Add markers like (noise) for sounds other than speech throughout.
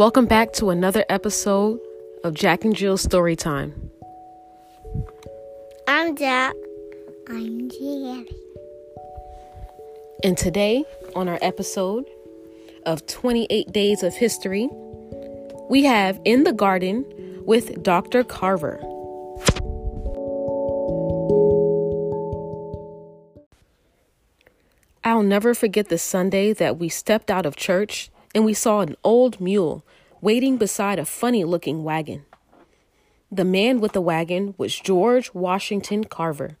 Welcome back to another episode of Jack and Jill Story Time. I'm Jack. I'm Jill. And today, on our episode of 28 Days of History, we have In the Garden with Dr. Carver. I'll never forget the Sunday that we stepped out of church and we saw an old mule waiting beside a funny looking wagon. The man with the wagon was George Washington Carver,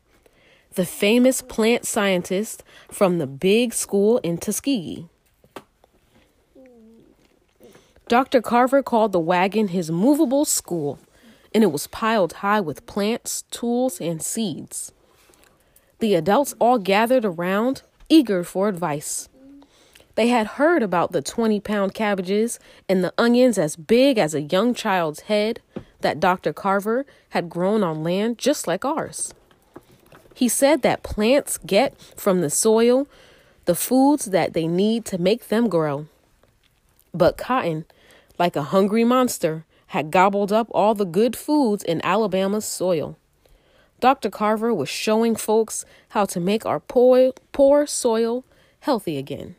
the famous plant scientist from the big school in Tuskegee. Dr. Carver called the wagon his movable school, and it was piled high with plants, tools, and seeds. The adults all gathered around, eager for advice. They had heard about the 20 pound cabbages and the onions as big as a young child's head that Dr. Carver had grown on land just like ours. He said that plants get from the soil the foods that they need to make them grow. But cotton, like a hungry monster, had gobbled up all the good foods in Alabama's soil. Dr. Carver was showing folks how to make our poor, poor soil healthy again.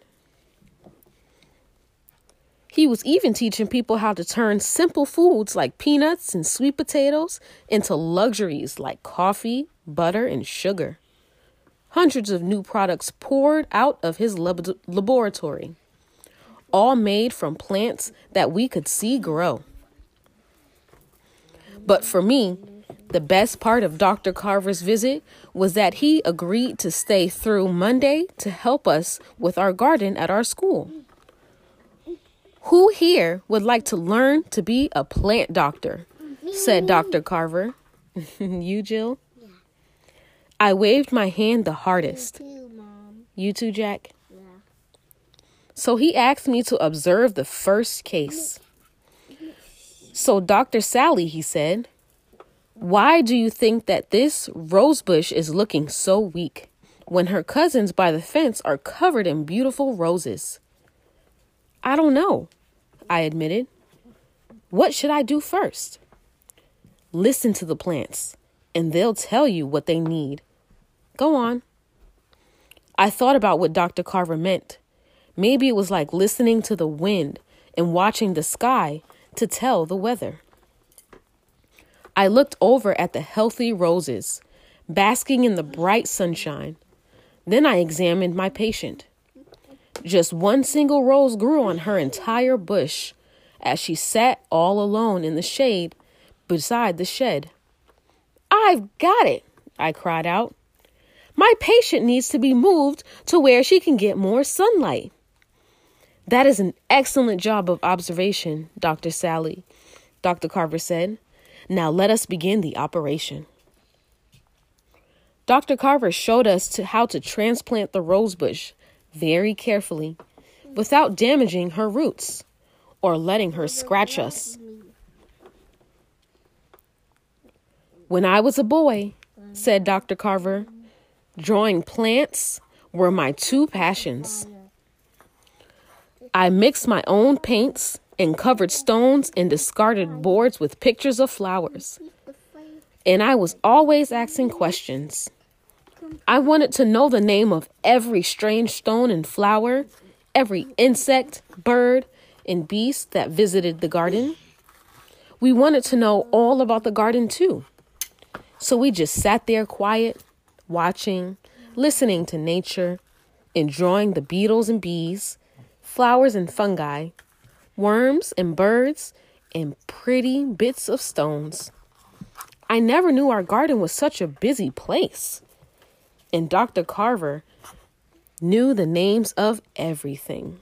He was even teaching people how to turn simple foods like peanuts and sweet potatoes into luxuries like coffee, butter, and sugar. Hundreds of new products poured out of his lab- laboratory, all made from plants that we could see grow. But for me, the best part of Dr. Carver's visit was that he agreed to stay through Monday to help us with our garden at our school. Who here would like to learn to be a plant doctor? said Dr. Carver. (laughs) you, Jill? Yeah. I waved my hand the hardest. You too, Mom. You too, Jack? Yeah. So he asked me to observe the first case. So, Dr. Sally, he said, why do you think that this rosebush is looking so weak when her cousins by the fence are covered in beautiful roses? I don't know, I admitted. What should I do first? Listen to the plants, and they'll tell you what they need. Go on. I thought about what Dr. Carver meant. Maybe it was like listening to the wind and watching the sky to tell the weather. I looked over at the healthy roses, basking in the bright sunshine. Then I examined my patient. Just one single rose grew on her entire bush as she sat all alone in the shade beside the shed. I've got it, I cried out. My patient needs to be moved to where she can get more sunlight. That is an excellent job of observation, Dr. Sally, Dr. Carver said. Now let us begin the operation. Dr. Carver showed us to how to transplant the rosebush very carefully without damaging her roots or letting her scratch us. When I was a boy, said Dr. Carver, drawing plants were my two passions. I mixed my own paints and covered stones and discarded boards with pictures of flowers. And I was always asking questions. I wanted to know the name of every strange stone and flower, every insect, bird, and beast that visited the garden. We wanted to know all about the garden too. So we just sat there quiet, watching, listening to nature, enjoying the beetles and bees, flowers and fungi, worms and birds, and pretty bits of stones. I never knew our garden was such a busy place and Dr. Carver knew the names of everything.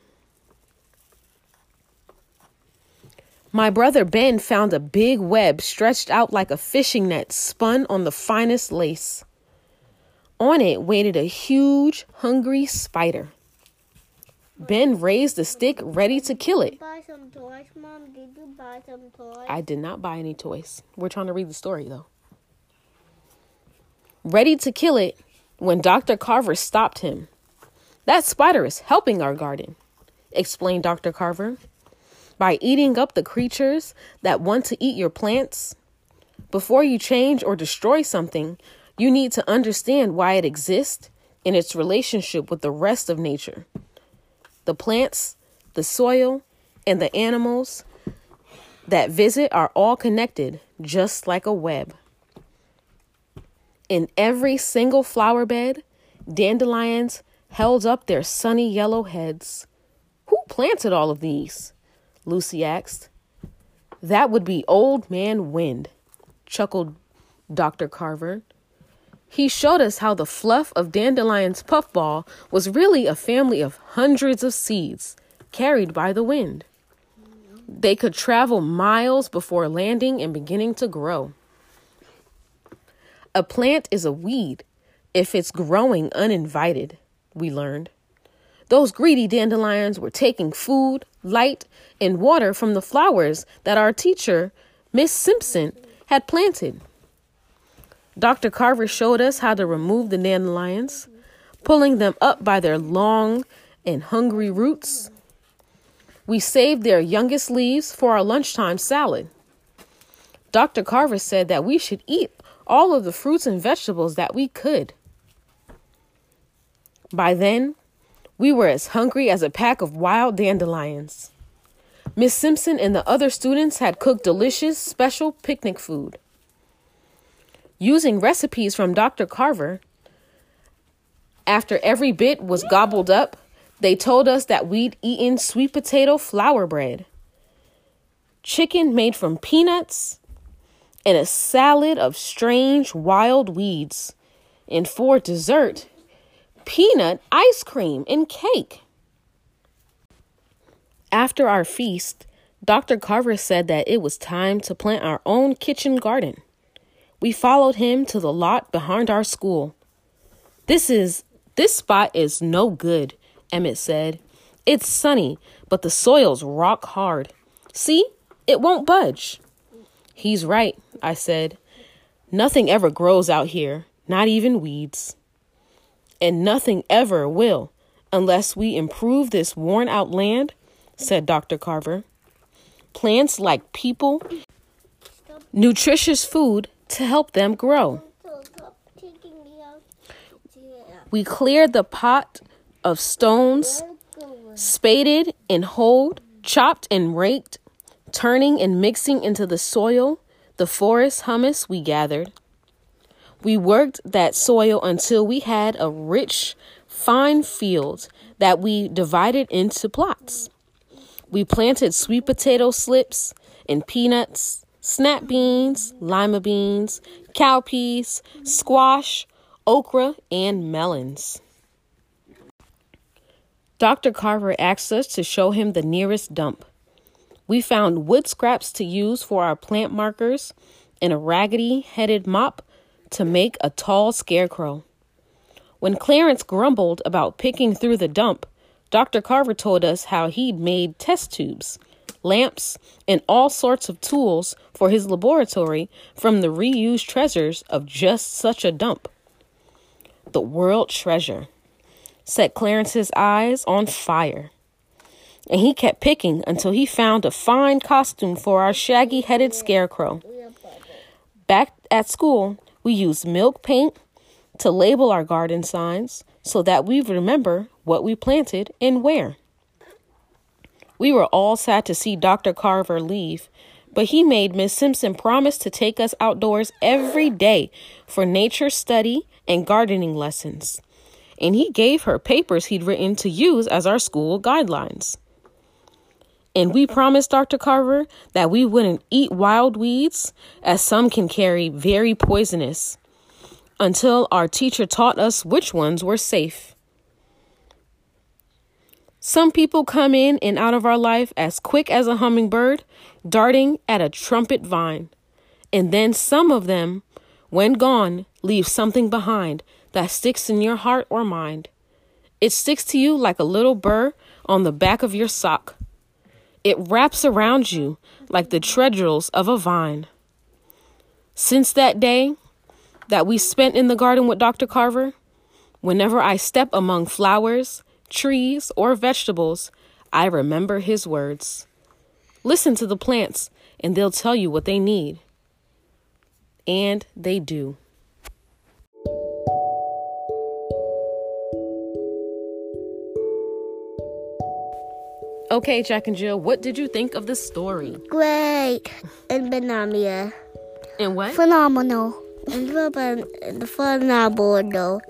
My brother Ben found a big web stretched out like a fishing net spun on the finest lace. On it waited a huge, hungry spider. Ben raised the stick ready to kill it. Buy some toys, Mom. Did you buy some toys? I did not buy any toys. We're trying to read the story, though. Ready to kill it, when Dr. Carver stopped him. That spider is helping our garden, explained Dr. Carver. by eating up the creatures that want to eat your plants? Before you change or destroy something, you need to understand why it exists and its relationship with the rest of nature. The plants, the soil, and the animals that visit are all connected, just like a web. In every single flower bed, dandelions held up their sunny yellow heads. Who planted all of these? Lucy asked. That would be Old Man Wind, chuckled Dr. Carver. He showed us how the fluff of Dandelion's puffball was really a family of hundreds of seeds carried by the wind. They could travel miles before landing and beginning to grow. A plant is a weed if it's growing uninvited, we learned. Those greedy dandelions were taking food, light, and water from the flowers that our teacher, Miss Simpson, had planted. Dr. Carver showed us how to remove the dandelions, pulling them up by their long and hungry roots. We saved their youngest leaves for our lunchtime salad. Dr. Carver said that we should eat all of the fruits and vegetables that we could. By then, we were as hungry as a pack of wild dandelions. Miss Simpson and the other students had cooked delicious special picnic food. Using recipes from Dr. Carver, after every bit was gobbled up, they told us that we'd eaten sweet potato flour bread, chicken made from peanuts, and a salad of strange wild weeds. And for dessert, peanut ice cream and cake. After our feast, Dr. Carver said that it was time to plant our own kitchen garden. We followed him to the lot behind our school. This is this spot is no good, Emmett said. It's sunny, but the soil's rock hard. See? It won't budge. He's right, I said. Nothing ever grows out here, not even weeds and nothing ever will unless we improve this worn out land, said Dr. Carver. Plants like people, nutritious food to help them grow. We cleared the pot of stones, spaded and hoed, chopped and raked, turning and mixing into the soil the forest humus we gathered. We worked that soil until we had a rich, fine field that we divided into plots. We planted sweet potato slips and peanuts, snap beans, lima beans, cowpeas, squash, okra, and melons. Dr. Carver asked us to show him the nearest dump. We found wood scraps to use for our plant markers and a raggedy headed mop to make a tall scarecrow. When Clarence grumbled about picking through the dump, Dr. Carver told us how he'd made test tubes, lamps, and all sorts of tools for his laboratory from the reused treasures of just such a dump. The world treasure set Clarence's eyes on fire. And he kept picking until he found a fine costume for our shaggy headed scarecrow. Back at school, we used milk paint to label our garden signs so that we remember what we planted and where. We were all sad to see Dr. Carver leave, but he made Miss Simpson promise to take us outdoors every day for nature study and gardening lessons. And he gave her papers he'd written to use as our school guidelines. And we promised Dr. Carver that we wouldn't eat wild weeds, as some can carry very poisonous, until our teacher taught us which ones were safe. Some people come in and out of our life as quick as a hummingbird darting at a trumpet vine. And then some of them, when gone, leave something behind that sticks in your heart or mind. It sticks to you like a little burr on the back of your sock. It wraps around you like the tendrils of a vine. Since that day that we spent in the garden with Dr. Carver, whenever I step among flowers, trees, or vegetables, I remember his words Listen to the plants, and they'll tell you what they need. And they do. Okay, Jack and Jill, what did you think of the story? Great. And banana. And what? Phenomenal. And and phenomenal.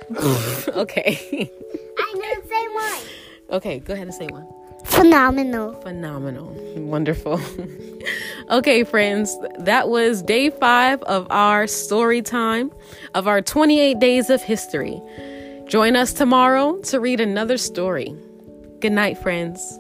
okay. I know the same one. okay, go ahead and say one. Phenomenal. Phenomenal. Wonderful. (laughs) okay, friends, that was day five of our story time of our 28 days of history. Join us tomorrow to read another story. Good night, friends.